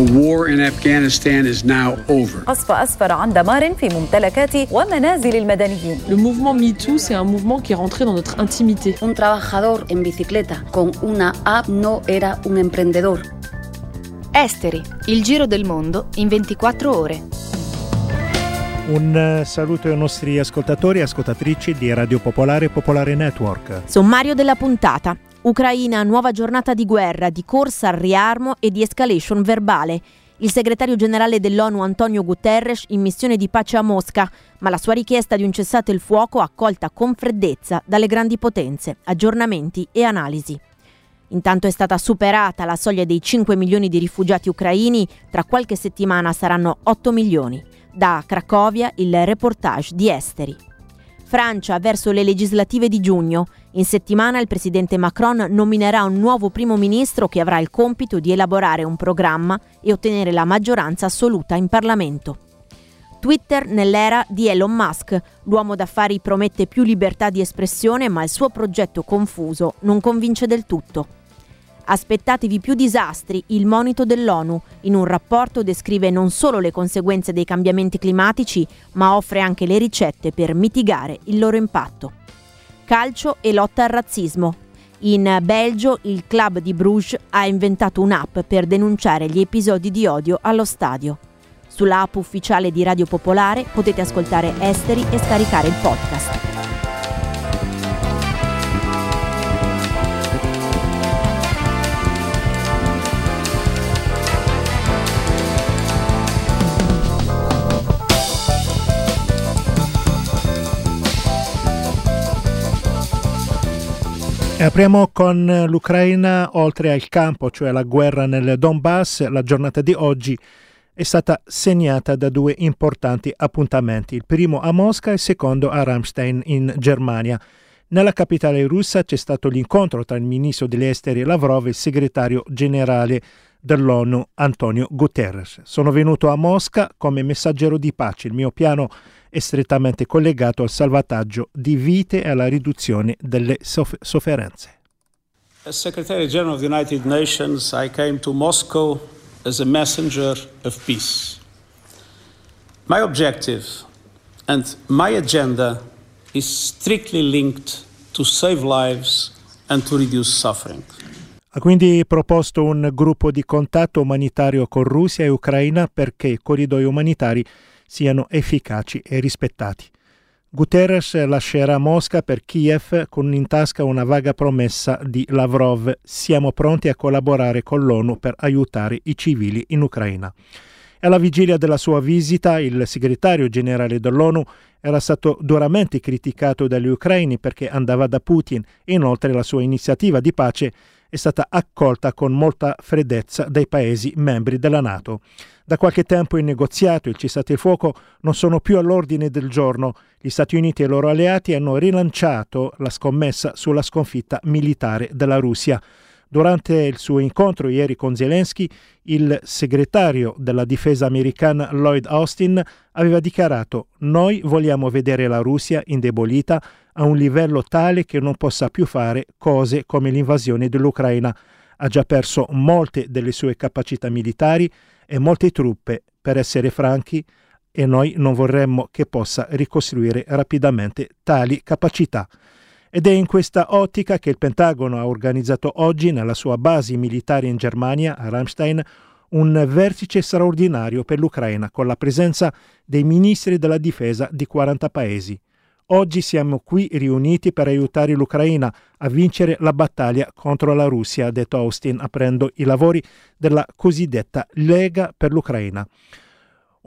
The war in Afghanistan is now over. قصف أسفر عن دمار في ممتلكات ومنازل المدنيين Le mouvement MeToo, c'est un mouvement qui est rentré dans notre intimité. Un trabajador en bicicleta con una app no era un emprendedor. Esteri, il giro del mondo in 24 ore. Un eh, saluto ai nostri ascoltatori e ascoltatrici di Radio Popolare e Popolare Network. Sommario della puntata. Ucraina, nuova giornata di guerra, di corsa al riarmo e di escalation verbale. Il segretario generale dell'ONU Antonio Guterres in missione di pace a Mosca, ma la sua richiesta di un cessate il fuoco accolta con freddezza dalle grandi potenze, aggiornamenti e analisi. Intanto è stata superata la soglia dei 5 milioni di rifugiati ucraini, tra qualche settimana saranno 8 milioni. Da Cracovia il reportage di Esteri. Francia verso le legislative di giugno. In settimana il presidente Macron nominerà un nuovo primo ministro che avrà il compito di elaborare un programma e ottenere la maggioranza assoluta in Parlamento. Twitter nell'era di Elon Musk. L'uomo d'affari promette più libertà di espressione, ma il suo progetto confuso non convince del tutto. Aspettatevi più disastri, il monito dell'ONU. In un rapporto descrive non solo le conseguenze dei cambiamenti climatici, ma offre anche le ricette per mitigare il loro impatto. Calcio e lotta al razzismo. In Belgio il club di Bruges ha inventato un'app per denunciare gli episodi di odio allo stadio. Sulla app ufficiale di Radio Popolare potete ascoltare Esteri e scaricare il podcast. Apriamo con l'Ucraina oltre al campo, cioè la guerra nel Donbass. La giornata di oggi è stata segnata da due importanti appuntamenti, il primo a Mosca e il secondo a Ramstein in Germania. Nella capitale russa c'è stato l'incontro tra il ministro degli esteri Lavrov e il segretario generale dell'ONU Antonio Guterres. Sono venuto a Mosca come messaggero di pace. Il mio piano è strettamente collegato al salvataggio di vite e alla riduzione delle soff- sofferenze. As Secretary General of the United Nations, I came to Moscow as a messenger of peace. My objective and my agenda is strictly linked to save lives and to reduce suffering. Ha quindi proposto un gruppo di contatto umanitario con Russia e Ucraina perché i corridoi umanitari siano efficaci e rispettati. Guterres lascerà Mosca per Kiev con in tasca una vaga promessa di Lavrov. Siamo pronti a collaborare con l'ONU per aiutare i civili in Ucraina. Alla vigilia della sua visita, il segretario generale dell'ONU era stato duramente criticato dagli ucraini perché andava da Putin e inoltre la sua iniziativa di pace è stata accolta con molta freddezza dai paesi membri della Nato. Da qualche tempo il negoziato e il cessate il fuoco non sono più all'ordine del giorno. Gli Stati Uniti e i loro alleati hanno rilanciato la scommessa sulla sconfitta militare della Russia. Durante il suo incontro ieri con Zelensky, il segretario della difesa americana Lloyd Austin aveva dichiarato noi vogliamo vedere la Russia indebolita a un livello tale che non possa più fare cose come l'invasione dell'Ucraina. Ha già perso molte delle sue capacità militari e molte truppe, per essere franchi, e noi non vorremmo che possa ricostruire rapidamente tali capacità. Ed è in questa ottica che il Pentagono ha organizzato oggi nella sua base militare in Germania, a Ramstein, un vertice straordinario per l'Ucraina con la presenza dei ministri della difesa di 40 paesi. Oggi siamo qui riuniti per aiutare l'Ucraina a vincere la battaglia contro la Russia, ha detto Austin, aprendo i lavori della cosiddetta Lega per l'Ucraina.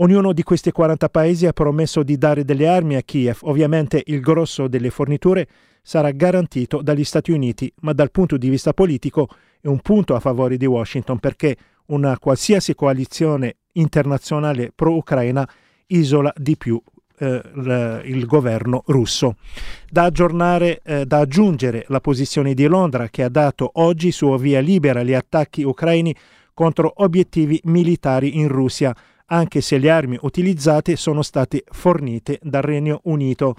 Ognuno di questi 40 paesi ha promesso di dare delle armi a Kiev. Ovviamente il grosso delle forniture sarà garantito dagli Stati Uniti, ma dal punto di vista politico è un punto a favore di Washington perché una qualsiasi coalizione internazionale pro-Ucraina isola di più eh, il governo russo. Da aggiornare, eh, da aggiungere la posizione di Londra che ha dato oggi suo via libera agli attacchi ucraini contro obiettivi militari in Russia, anche se le armi utilizzate sono state fornite dal Regno Unito.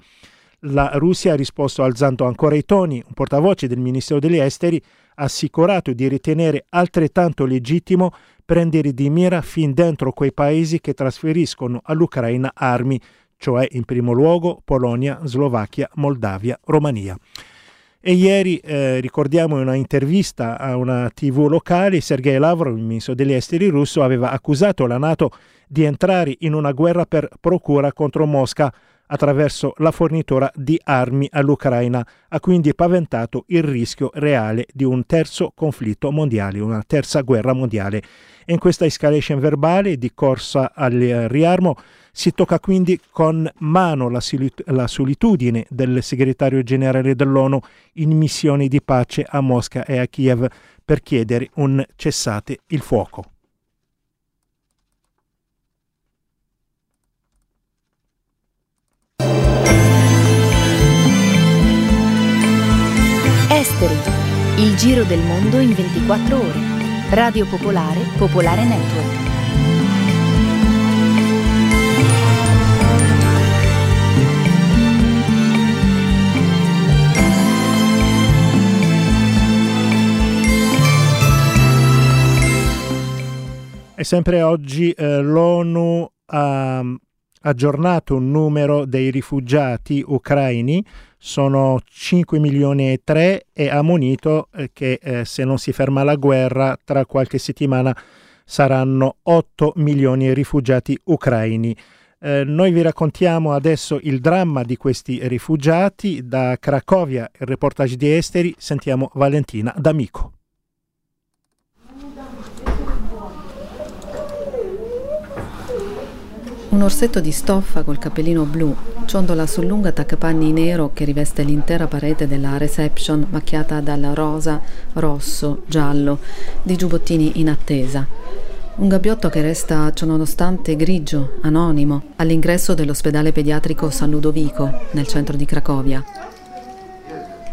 La Russia ha risposto alzando ancora i toni. Un portavoce del Ministero degli Esteri assicurato di ritenere altrettanto legittimo prendere di mira fin dentro quei paesi che trasferiscono all'Ucraina armi, cioè in primo luogo Polonia, Slovacchia, Moldavia, Romania. E ieri, eh, ricordiamo in una intervista a una TV locale, Sergei Lavrov, il ministro degli esteri russo, aveva accusato la Nato di entrare in una guerra per procura contro Mosca attraverso la fornitura di armi all'Ucraina, ha quindi paventato il rischio reale di un terzo conflitto mondiale, una terza guerra mondiale. E in questa escalation verbale di corsa al riarmo si tocca quindi con mano la, la solitudine del segretario generale dell'ONU in missioni di pace a Mosca e a Kiev per chiedere un cessate il fuoco. Esteri. Il giro del mondo in 24 ore. Radio Popolare, Popolare Network. E sempre oggi eh, l'ONU ha aggiornato un numero dei rifugiati ucraini sono 5 milioni e 3 e ha monito eh, che eh, se non si ferma la guerra tra qualche settimana saranno 8 milioni di rifugiati ucraini. Eh, noi vi raccontiamo adesso il dramma di questi rifugiati. Da Cracovia, il reportage di Esteri, sentiamo Valentina D'Amico. Un orsetto di stoffa col cappellino blu ciondola sul lungo attaccapanni nero che riveste l'intera parete della reception macchiata dal rosa, rosso, giallo di giubbottini in attesa. Un gabbiotto che resta ciononostante grigio, anonimo, all'ingresso dell'ospedale pediatrico San Ludovico, nel centro di Cracovia.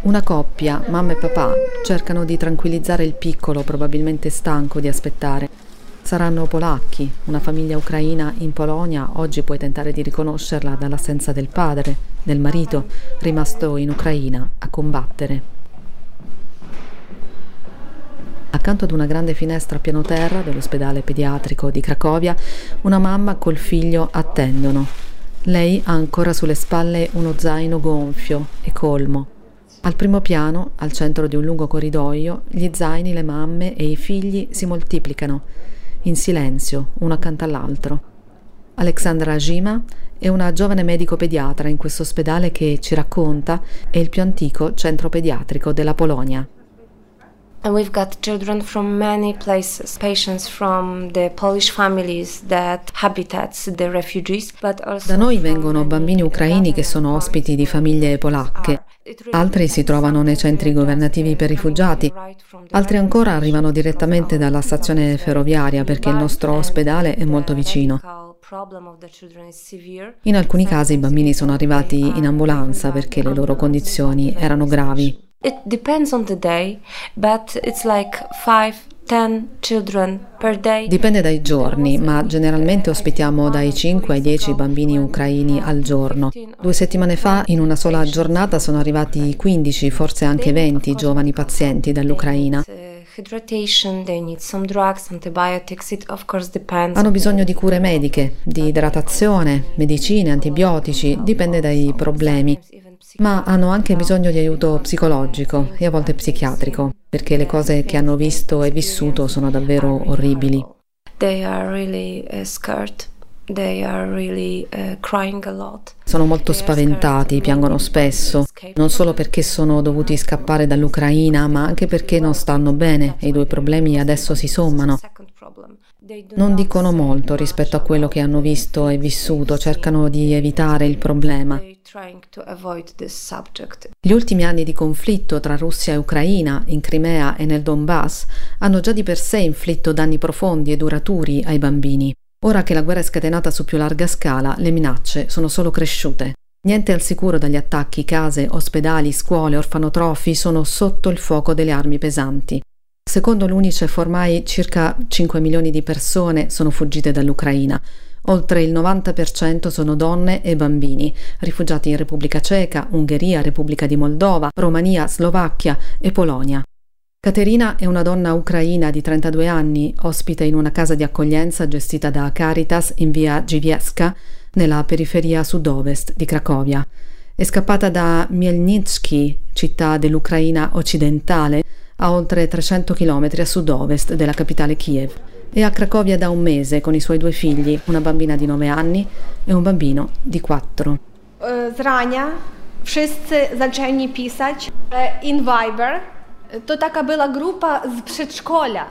Una coppia, mamma e papà, cercano di tranquillizzare il piccolo, probabilmente stanco di aspettare. Saranno polacchi, una famiglia ucraina in Polonia oggi puoi tentare di riconoscerla dall'assenza del padre, del marito, rimasto in Ucraina a combattere. Accanto ad una grande finestra a piano terra dell'ospedale pediatrico di Cracovia, una mamma col figlio attendono. Lei ha ancora sulle spalle uno zaino gonfio e colmo. Al primo piano, al centro di un lungo corridoio, gli zaini, le mamme e i figli si moltiplicano in silenzio, uno accanto all'altro. Alexandra Ajima è una giovane medico pediatra in questo ospedale che ci racconta è il più antico centro pediatrico della Polonia. And we've got children from many places, patients from the Polish families that habitats the refugees, but also Da noi vengono bambini ucraini che sono ospiti di famiglie polacche. Altri si trovano nei centri governativi per rifugiati, altri ancora arrivano direttamente dalla stazione ferroviaria perché il nostro ospedale è molto vicino. In alcuni casi i bambini sono arrivati in ambulanza perché le loro condizioni erano gravi. It depends on the day, but it's like 5 Dipende dai giorni, ma generalmente ospitiamo dai 5 ai 10 bambini ucraini al giorno. Due settimane fa, in una sola giornata, sono arrivati 15, forse anche 20 giovani pazienti dall'Ucraina. Hanno bisogno di cure mediche, di idratazione, medicine, antibiotici, dipende dai problemi ma hanno anche bisogno di aiuto psicologico e a volte psichiatrico, perché le cose che hanno visto e vissuto sono davvero orribili. Uh, uh, sono molto spaventati, piangono spesso, non solo perché sono dovuti scappare dall'Ucraina, ma anche perché non stanno bene e i due problemi adesso si sommano. Non dicono molto rispetto a quello che hanno visto e vissuto, cercano di evitare il problema. Gli ultimi anni di conflitto tra Russia e Ucraina, in Crimea e nel Donbass, hanno già di per sé inflitto danni profondi e duraturi ai bambini. Ora che la guerra è scatenata su più larga scala, le minacce sono solo cresciute. Niente al sicuro dagli attacchi, case, ospedali, scuole, orfanotrofi sono sotto il fuoco delle armi pesanti. Secondo l'UNICEF ormai circa 5 milioni di persone sono fuggite dall'Ucraina. Oltre il 90% sono donne e bambini, rifugiati in Repubblica Ceca, Ungheria, Repubblica di Moldova, Romania, Slovacchia e Polonia. Caterina è una donna ucraina di 32 anni, ospite in una casa di accoglienza gestita da Caritas in via Givieska, nella periferia sud-ovest di Cracovia. È scappata da Mielnitsky, città dell'Ucraina occidentale, a oltre 300 km a sud-ovest della capitale Kiev. È a Cracovia da un mese con i suoi due figli, una bambina di 9 anni e un bambino di 4. Zrania wszyscy zaczęli pisać in Viber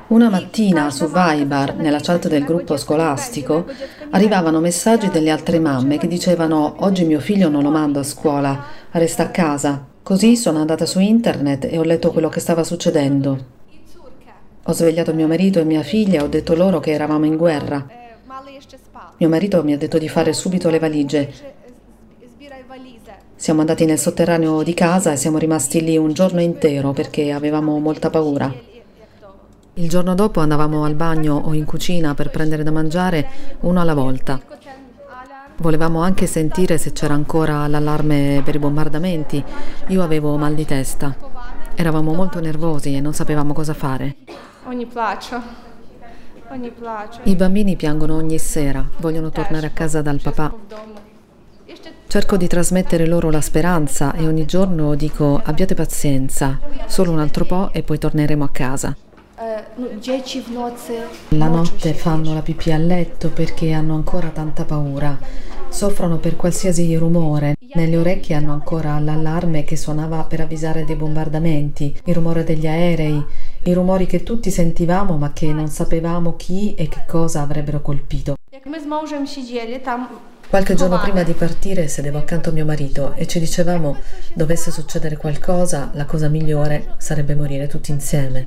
una mattina su Viber, nella chat del gruppo scolastico, arrivavano messaggi delle altre mamme che dicevano oggi mio figlio non lo mando a scuola, resta a casa. Così sono andata su internet e ho letto quello che stava succedendo. Ho svegliato mio marito e mia figlia e ho detto loro che eravamo in guerra. Mio marito mi ha detto di fare subito le valigie siamo andati nel sotterraneo di casa e siamo rimasti lì un giorno intero perché avevamo molta paura. Il giorno dopo andavamo al bagno o in cucina per prendere da mangiare uno alla volta. Volevamo anche sentire se c'era ancora l'allarme per i bombardamenti. Io avevo mal di testa. Eravamo molto nervosi e non sapevamo cosa fare. I bambini piangono ogni sera, vogliono tornare a casa dal papà. Cerco di trasmettere loro la speranza e ogni giorno dico abbiate pazienza, solo un altro po' e poi torneremo a casa. La notte fanno la pipì a letto perché hanno ancora tanta paura. Soffrono per qualsiasi rumore. Nelle orecchie hanno ancora l'allarme che suonava per avvisare dei bombardamenti, il rumore degli aerei, i rumori che tutti sentivamo ma che non sapevamo chi e che cosa avrebbero colpito. Qualche giorno prima di partire sedevo accanto a mio marito e ci dicevamo dovesse succedere qualcosa, la cosa migliore sarebbe morire tutti insieme.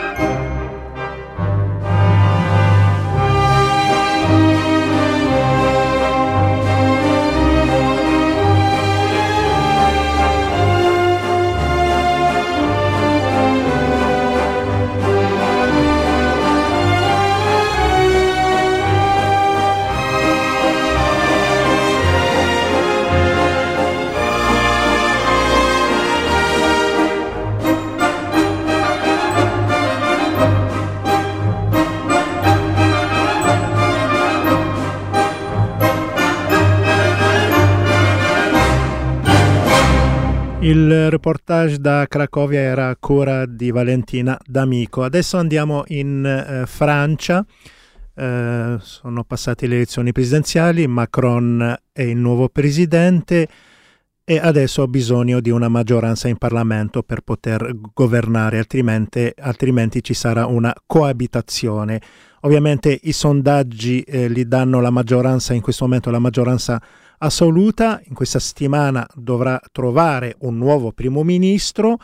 Il reportage da Cracovia era a cura di Valentina D'Amico. Adesso andiamo in eh, Francia. Eh, sono passate le elezioni presidenziali, Macron è il nuovo presidente e adesso ha bisogno di una maggioranza in Parlamento per poter governare, altrimenti, altrimenti ci sarà una coabitazione. Ovviamente i sondaggi eh, gli danno la maggioranza, in questo momento la maggioranza assoluta. In questa settimana dovrà trovare un nuovo primo ministro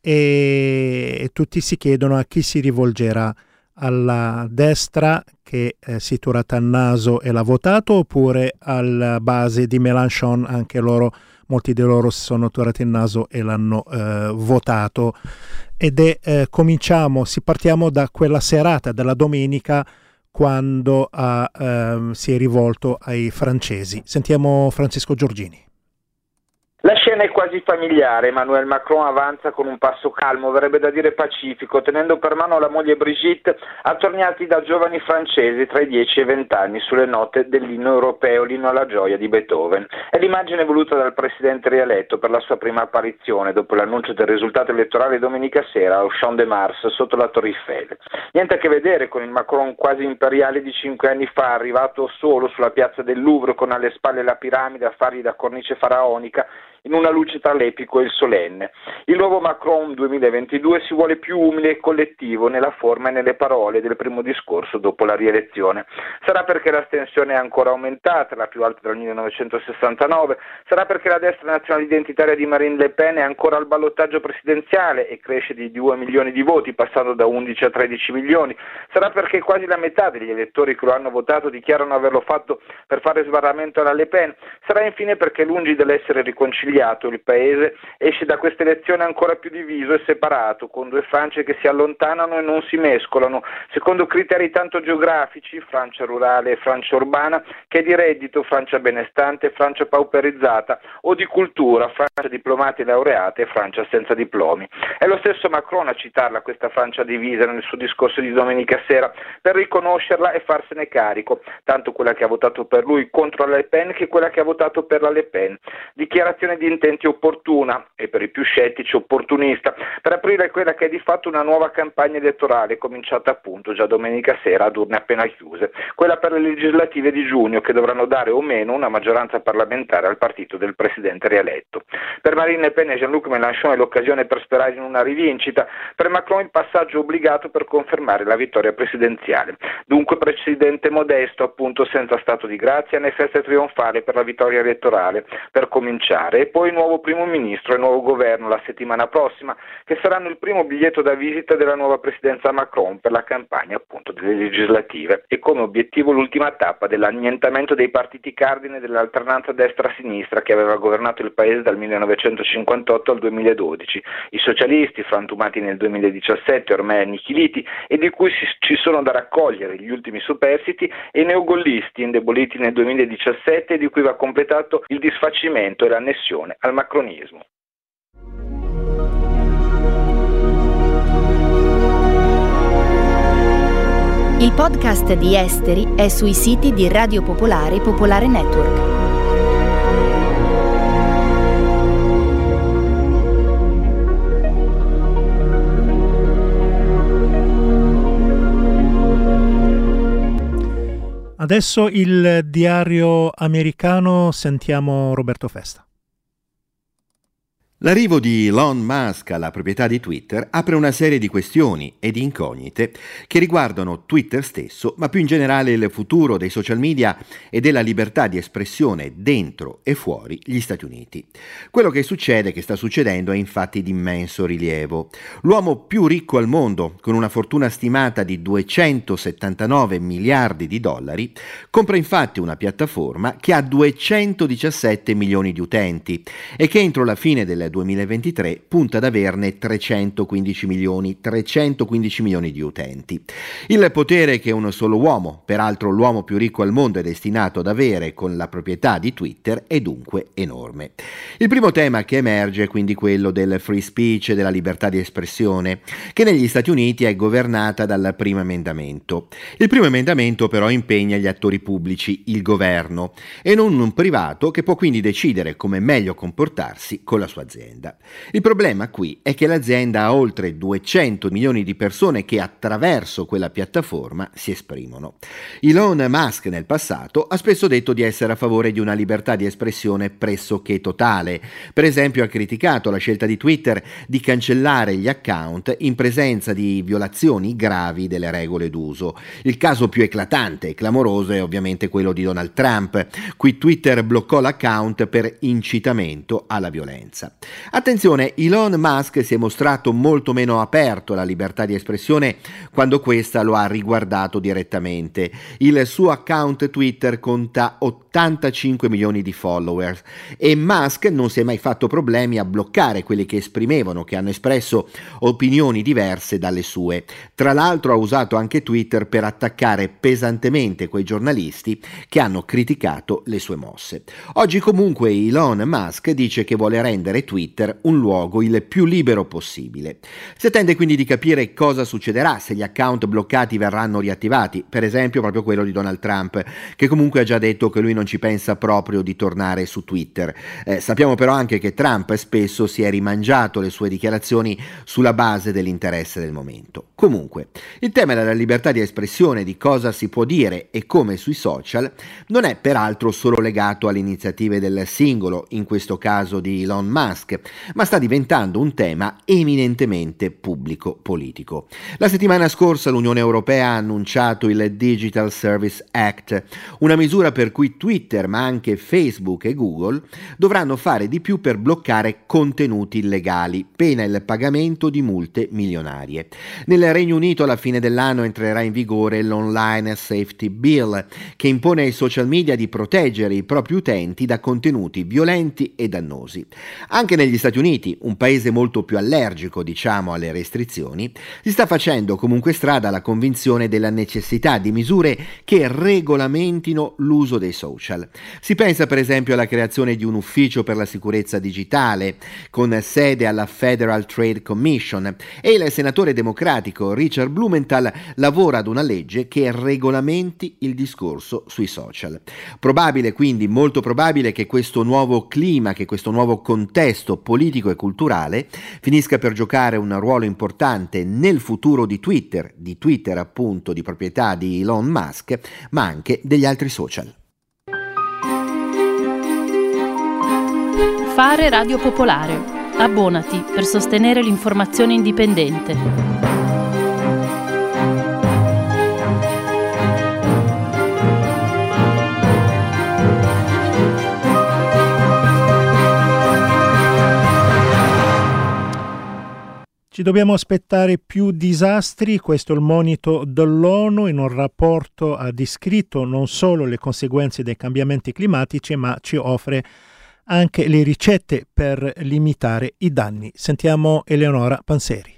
e tutti si chiedono a chi si rivolgerà alla destra che eh, si turata il naso e l'ha votato oppure alla base di Mélenchon anche loro molti di loro si sono turati il naso e l'hanno eh, votato ed è eh, cominciamo si partiamo da quella serata della domenica quando ha, ehm, si è rivolto ai francesi. Sentiamo Francesco Giorgini. La è quasi familiare, Emmanuel Macron avanza con un passo calmo, verrebbe da dire pacifico, tenendo per mano la moglie Brigitte, attorniati da giovani francesi tra i 10 e i 20 anni sulle note dell'inno europeo, l'inno alla gioia di Beethoven. È l'immagine voluta dal presidente rieletto per la sua prima apparizione dopo l'annuncio del risultato elettorale domenica sera al Champ de Mars sotto la Torre Eiffel. Niente a che vedere con il Macron quasi imperiale di cinque anni fa, arrivato solo sulla piazza del Louvre con alle spalle la piramide a fargli da cornice faraonica in una luce tra l'epico e il solenne. Il nuovo Macron 2022 si vuole più umile e collettivo nella forma e nelle parole del primo discorso dopo la rielezione. Sarà perché l'astensione è ancora aumentata, la più alta dal 1969, sarà perché la destra nazionale identitaria di Marine Le Pen è ancora al ballottaggio presidenziale e cresce di 2 milioni di voti, passando da 11 a 13 milioni, sarà perché quasi la metà degli elettori che lo hanno votato dichiarano averlo fatto per fare sbarramento alla Le Pen, sarà infine perché lungi dall'essere riconciliato sconsigliato. Il paese esce da questa elezione ancora più diviso e separato, con due Francia che si allontanano e non si mescolano, secondo criteri tanto geografici, Francia rurale e Francia urbana, che di reddito, Francia benestante Francia pauperizzata, o di cultura, Francia diplomati e laureate e Francia senza diplomi. È lo stesso Macron a citarla questa Francia divisa nel suo discorso di domenica sera per riconoscerla e farsene carico, tanto quella che ha votato per lui contro la Le Pen che quella che ha votato per la Le Pen. Dichiarazione di intenti opportuna e per i più scettici opportunista per aprire quella che è di fatto una nuova campagna elettorale cominciata appunto già domenica sera ad urne appena chiuse, quella per le legislative di giugno che dovranno dare o meno una maggioranza parlamentare al partito del presidente rieletto. Per Marine Le Pen e Jean-Luc Mélenchon è l'occasione per sperare in una rivincita, per Macron il passaggio obbligato per confermare la vittoria presidenziale. Dunque presidente modesto, appunto senza stato di grazia né festa trionfale per la vittoria elettorale, per cominciare, e poi nuovo primo ministro e nuovo governo la settimana prossima, che saranno il primo biglietto da visita della nuova presidenza Macron per la campagna appunto delle legislative. E come obiettivo l'ultima tappa dell'annientamento dei partiti cardine dell'alternanza destra-sinistra che aveva governato il paese dal 1958 al 2012, i socialisti frantumati nel 2017 ormai annichiliti e di cui ci sono da raccogliere gli ultimi superstiti e i neogollisti indeboliti nel 2017 e di cui va completato il disfacimento e l'annessione al macronismo. Il podcast di Esteri è sui siti di Radio Popolare e Popolare Network. Adesso il diario americano, sentiamo Roberto Festa. L'arrivo di Elon Musk alla proprietà di Twitter apre una serie di questioni e di incognite che riguardano Twitter stesso, ma più in generale il futuro dei social media e della libertà di espressione dentro e fuori gli Stati Uniti. Quello che succede, che sta succedendo, è infatti di immenso rilievo. L'uomo più ricco al mondo, con una fortuna stimata di 279 miliardi di dollari, compra infatti una piattaforma che ha 217 milioni di utenti e che entro la fine del 2023 punta ad averne 315 milioni, 315 milioni di utenti. Il potere che un solo uomo, peraltro l'uomo più ricco al mondo, è destinato ad avere con la proprietà di Twitter è dunque enorme. Il primo tema che emerge è quindi quello del free speech e della libertà di espressione, che negli Stati Uniti è governata dal primo emendamento. Il primo emendamento però impegna gli attori pubblici, il governo, e non un privato che può quindi decidere come meglio comportarsi con la sua azienda azienda. Il problema qui è che l'azienda ha oltre 200 milioni di persone che attraverso quella piattaforma si esprimono. Elon Musk nel passato ha spesso detto di essere a favore di una libertà di espressione pressoché totale. Per esempio ha criticato la scelta di Twitter di cancellare gli account in presenza di violazioni gravi delle regole d'uso. Il caso più eclatante e clamoroso è ovviamente quello di Donald Trump, cui Twitter bloccò l'account per incitamento alla violenza. Attenzione, Elon Musk si è mostrato molto meno aperto alla libertà di espressione quando questa lo ha riguardato direttamente. Il suo account Twitter conta 85 milioni di followers e Musk non si è mai fatto problemi a bloccare quelli che esprimevano, che hanno espresso opinioni diverse dalle sue. Tra l'altro ha usato anche Twitter per attaccare pesantemente quei giornalisti che hanno criticato le sue mosse. Oggi comunque Elon Musk dice che vuole rendere Twitter Twitter un luogo il più libero possibile. Si attende quindi di capire cosa succederà se gli account bloccati verranno riattivati, per esempio proprio quello di Donald Trump, che comunque ha già detto che lui non ci pensa proprio di tornare su Twitter. Eh, sappiamo però anche che Trump spesso si è rimangiato le sue dichiarazioni sulla base dell'interesse del momento. Comunque, il tema della libertà di espressione, di cosa si può dire e come sui social, non è peraltro solo legato alle iniziative del singolo, in questo caso di Elon Musk, Musk, ma sta diventando un tema eminentemente pubblico-politico. La settimana scorsa l'Unione Europea ha annunciato il Digital Service Act, una misura per cui Twitter, ma anche Facebook e Google dovranno fare di più per bloccare contenuti illegali, pena il pagamento di multe milionarie. Nel Regno Unito alla fine dell'anno entrerà in vigore l'Online Safety Bill, che impone ai social media di proteggere i propri utenti da contenuti violenti e dannosi. Anche negli Stati Uniti, un paese molto più allergico, diciamo, alle restrizioni, si sta facendo comunque strada la convinzione della necessità di misure che regolamentino l'uso dei social. Si pensa per esempio alla creazione di un ufficio per la sicurezza digitale, con sede alla Federal Trade Commission, e il senatore democratico Richard Blumenthal lavora ad una legge che regolamenti il discorso sui social. Probabile quindi, molto probabile che questo nuovo clima, che questo nuovo contesto politico e culturale finisca per giocare un ruolo importante nel futuro di Twitter, di Twitter appunto di proprietà di Elon Musk, ma anche degli altri social. Fare Radio Popolare. Abbonati per sostenere l'informazione indipendente. Ci dobbiamo aspettare più disastri, questo è il monito dell'ONU in un rapporto ha descritto non solo le conseguenze dei cambiamenti climatici, ma ci offre anche le ricette per limitare i danni. Sentiamo Eleonora Panseri.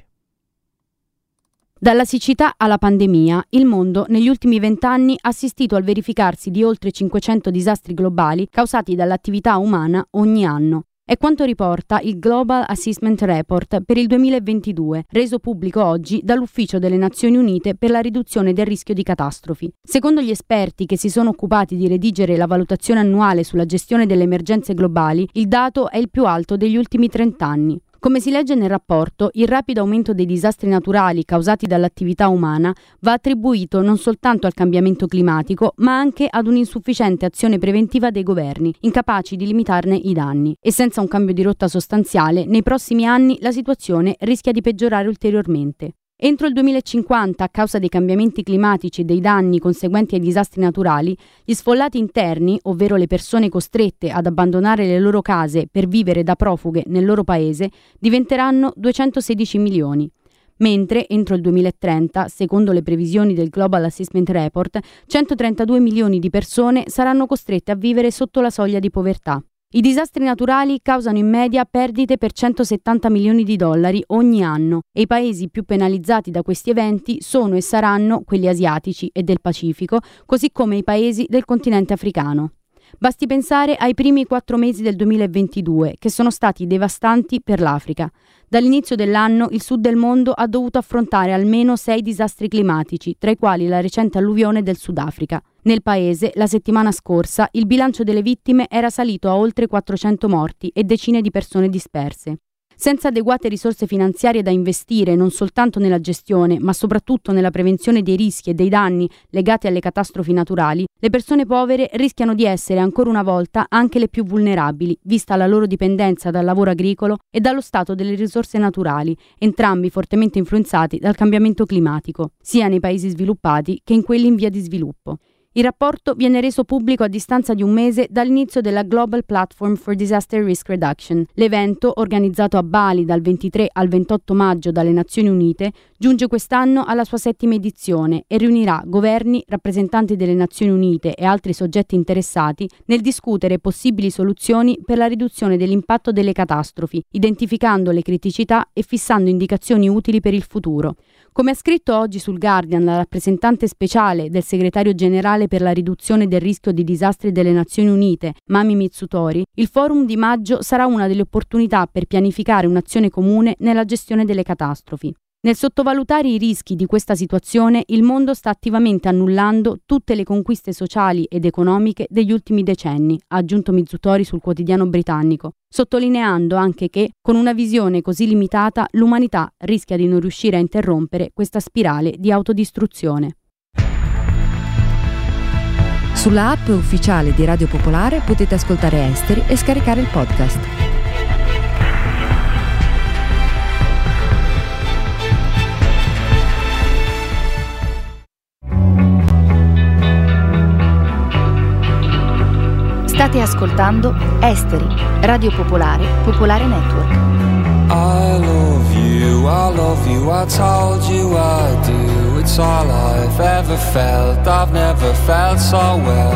Dalla siccità alla pandemia, il mondo negli ultimi vent'anni ha assistito al verificarsi di oltre 500 disastri globali causati dall'attività umana ogni anno. È quanto riporta il Global Assessment Report per il 2022, reso pubblico oggi dall'Ufficio delle Nazioni Unite per la riduzione del rischio di catastrofi. Secondo gli esperti che si sono occupati di redigere la valutazione annuale sulla gestione delle emergenze globali, il dato è il più alto degli ultimi 30 anni. Come si legge nel rapporto, il rapido aumento dei disastri naturali causati dall'attività umana va attribuito non soltanto al cambiamento climatico, ma anche ad un'insufficiente azione preventiva dei governi, incapaci di limitarne i danni. E senza un cambio di rotta sostanziale, nei prossimi anni la situazione rischia di peggiorare ulteriormente. Entro il 2050, a causa dei cambiamenti climatici e dei danni conseguenti ai disastri naturali, gli sfollati interni, ovvero le persone costrette ad abbandonare le loro case per vivere da profughe nel loro paese, diventeranno 216 milioni. Mentre entro il 2030, secondo le previsioni del Global Assessment Report, 132 milioni di persone saranno costrette a vivere sotto la soglia di povertà. I disastri naturali causano in media perdite per 170 milioni di dollari ogni anno e i paesi più penalizzati da questi eventi sono e saranno quelli asiatici e del Pacifico, così come i paesi del continente africano. Basti pensare ai primi quattro mesi del 2022, che sono stati devastanti per l'Africa. Dall'inizio dell'anno il sud del mondo ha dovuto affrontare almeno sei disastri climatici, tra i quali la recente alluvione del Sudafrica. Nel paese, la settimana scorsa, il bilancio delle vittime era salito a oltre 400 morti e decine di persone disperse. Senza adeguate risorse finanziarie da investire non soltanto nella gestione, ma soprattutto nella prevenzione dei rischi e dei danni legati alle catastrofi naturali, le persone povere rischiano di essere ancora una volta anche le più vulnerabili, vista la loro dipendenza dal lavoro agricolo e dallo stato delle risorse naturali, entrambi fortemente influenzati dal cambiamento climatico, sia nei paesi sviluppati che in quelli in via di sviluppo. Il rapporto viene reso pubblico a distanza di un mese dall'inizio della Global Platform for Disaster Risk Reduction. L'evento, organizzato a Bali dal 23 al 28 maggio dalle Nazioni Unite, giunge quest'anno alla sua settima edizione e riunirà governi, rappresentanti delle Nazioni Unite e altri soggetti interessati nel discutere possibili soluzioni per la riduzione dell'impatto delle catastrofi, identificando le criticità e fissando indicazioni utili per il futuro. Come ha scritto oggi sul Guardian la rappresentante speciale del segretario generale per la riduzione del rischio di disastri delle Nazioni Unite, Mami Mitsutori, il forum di maggio sarà una delle opportunità per pianificare un'azione comune nella gestione delle catastrofi. Nel sottovalutare i rischi di questa situazione, il mondo sta attivamente annullando tutte le conquiste sociali ed economiche degli ultimi decenni, ha aggiunto Mizutori sul quotidiano britannico, sottolineando anche che, con una visione così limitata, l'umanità rischia di non riuscire a interrompere questa spirale di autodistruzione. Sulla app ufficiale di Radio Popolare potete ascoltare Esteri e scaricare il podcast. State ascoltando Esteri, Radio Popolare, Popolare Network. I love you. I love you, I told you I do. It's all I've ever felt, I've never felt so well.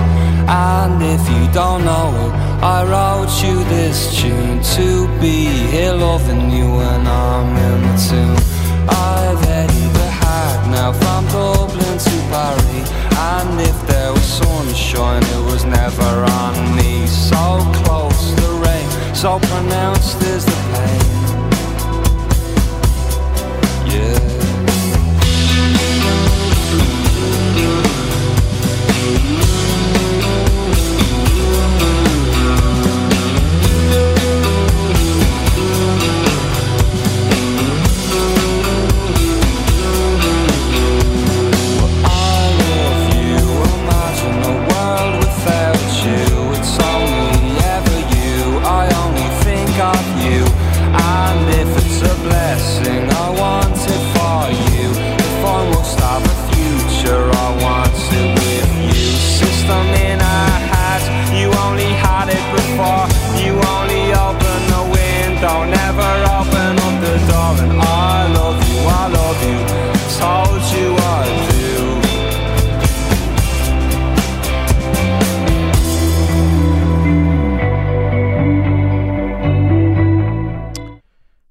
And if you don't know it, I wrote you this tune to be here loving you when I'm in the tune. I've the hack now from Dublin to Paris. Rain, so pronounced is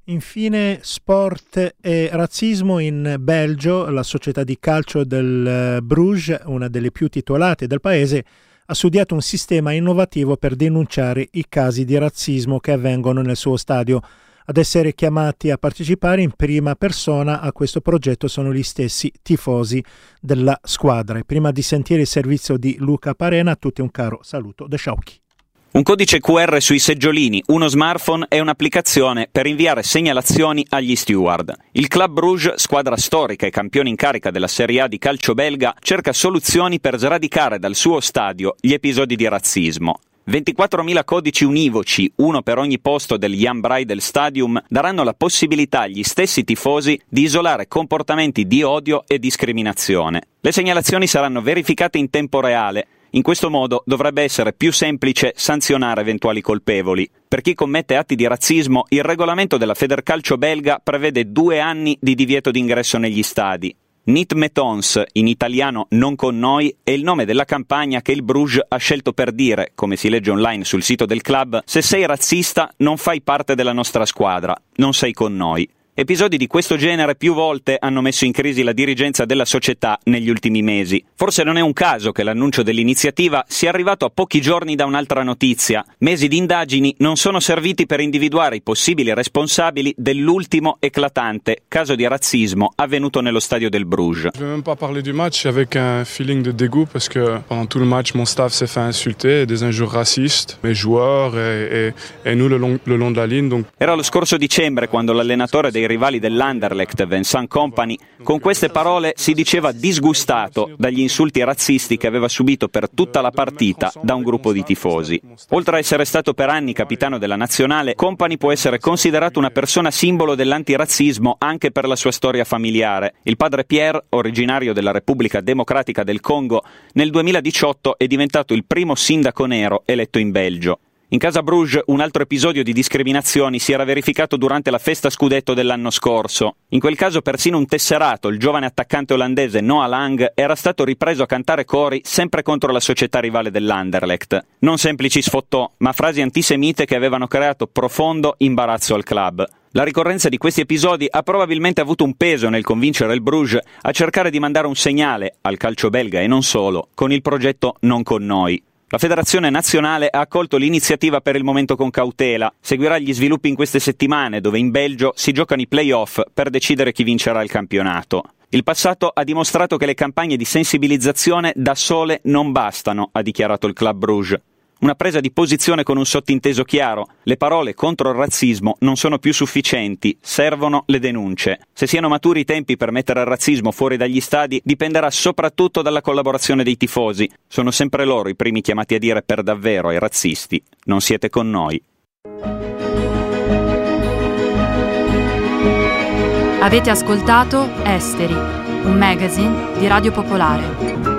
Infine sport e razzismo in Belgio, la società di calcio del Bruges, una delle più titolate del paese, ha studiato un sistema innovativo per denunciare i casi di razzismo che avvengono nel suo stadio. Ad essere chiamati a partecipare in prima persona a questo progetto sono gli stessi tifosi della squadra. E prima di sentire il servizio di Luca Parena, a tutti un caro saluto da Sciauchi. Un codice QR sui seggiolini, uno smartphone e un'applicazione per inviare segnalazioni agli steward. Il Club Bruges, squadra storica e campione in carica della Serie A di calcio belga, cerca soluzioni per sradicare dal suo stadio gli episodi di razzismo. 24.000 codici univoci, uno per ogni posto del Jan Breidel Stadium, daranno la possibilità agli stessi tifosi di isolare comportamenti di odio e discriminazione. Le segnalazioni saranno verificate in tempo reale in questo modo dovrebbe essere più semplice sanzionare eventuali colpevoli. Per chi commette atti di razzismo, il regolamento della Federcalcio belga prevede due anni di divieto d'ingresso negli stadi. Nit Metons, in italiano non con noi, è il nome della campagna che il Bruges ha scelto per dire, come si legge online sul sito del club, se sei razzista non fai parte della nostra squadra, non sei con noi. Episodi di questo genere più volte hanno messo in crisi la dirigenza della società negli ultimi mesi. Forse non è un caso che l'annuncio dell'iniziativa sia arrivato a pochi giorni da un'altra notizia. Mesi di indagini non sono serviti per individuare i possibili responsabili dell'ultimo eclatante caso di razzismo avvenuto nello stadio del Bruges. Je ne même pas parler du match avec un feeling de dégoût parce que pendant tout le match mon staff s'est fait insulter, des injures racistes, mes joueurs et, et, et nous le long, le long de la ligne. Donc... Era lo scorso dicembre quando l'allenatore dei dei rivali dell'Anderlecht, Vincent Company, con queste parole si diceva disgustato dagli insulti razzisti che aveva subito per tutta la partita da un gruppo di tifosi. Oltre a essere stato per anni capitano della nazionale, Company può essere considerato una persona simbolo dell'antirazzismo anche per la sua storia familiare. Il padre Pierre, originario della Repubblica Democratica del Congo, nel 2018 è diventato il primo sindaco nero eletto in Belgio. In casa Bruges un altro episodio di discriminazioni si era verificato durante la festa scudetto dell'anno scorso. In quel caso persino un tesserato, il giovane attaccante olandese Noah Lang, era stato ripreso a cantare cori sempre contro la società rivale dell'Anderlecht. Non semplici sfottò, ma frasi antisemite che avevano creato profondo imbarazzo al club. La ricorrenza di questi episodi ha probabilmente avuto un peso nel convincere il Bruges a cercare di mandare un segnale al calcio belga e non solo, con il progetto Non con noi. La Federazione Nazionale ha accolto l'iniziativa per il momento con cautela. Seguirà gli sviluppi in queste settimane, dove in Belgio si giocano i playoff per decidere chi vincerà il campionato. Il passato ha dimostrato che le campagne di sensibilizzazione da sole non bastano, ha dichiarato il Club Bruges. Una presa di posizione con un sottinteso chiaro. Le parole contro il razzismo non sono più sufficienti, servono le denunce. Se siano maturi i tempi per mettere il razzismo fuori dagli stadi dipenderà soprattutto dalla collaborazione dei tifosi. Sono sempre loro i primi chiamati a dire per davvero ai razzisti non siete con noi. Avete ascoltato Esteri, un magazine di Radio Popolare.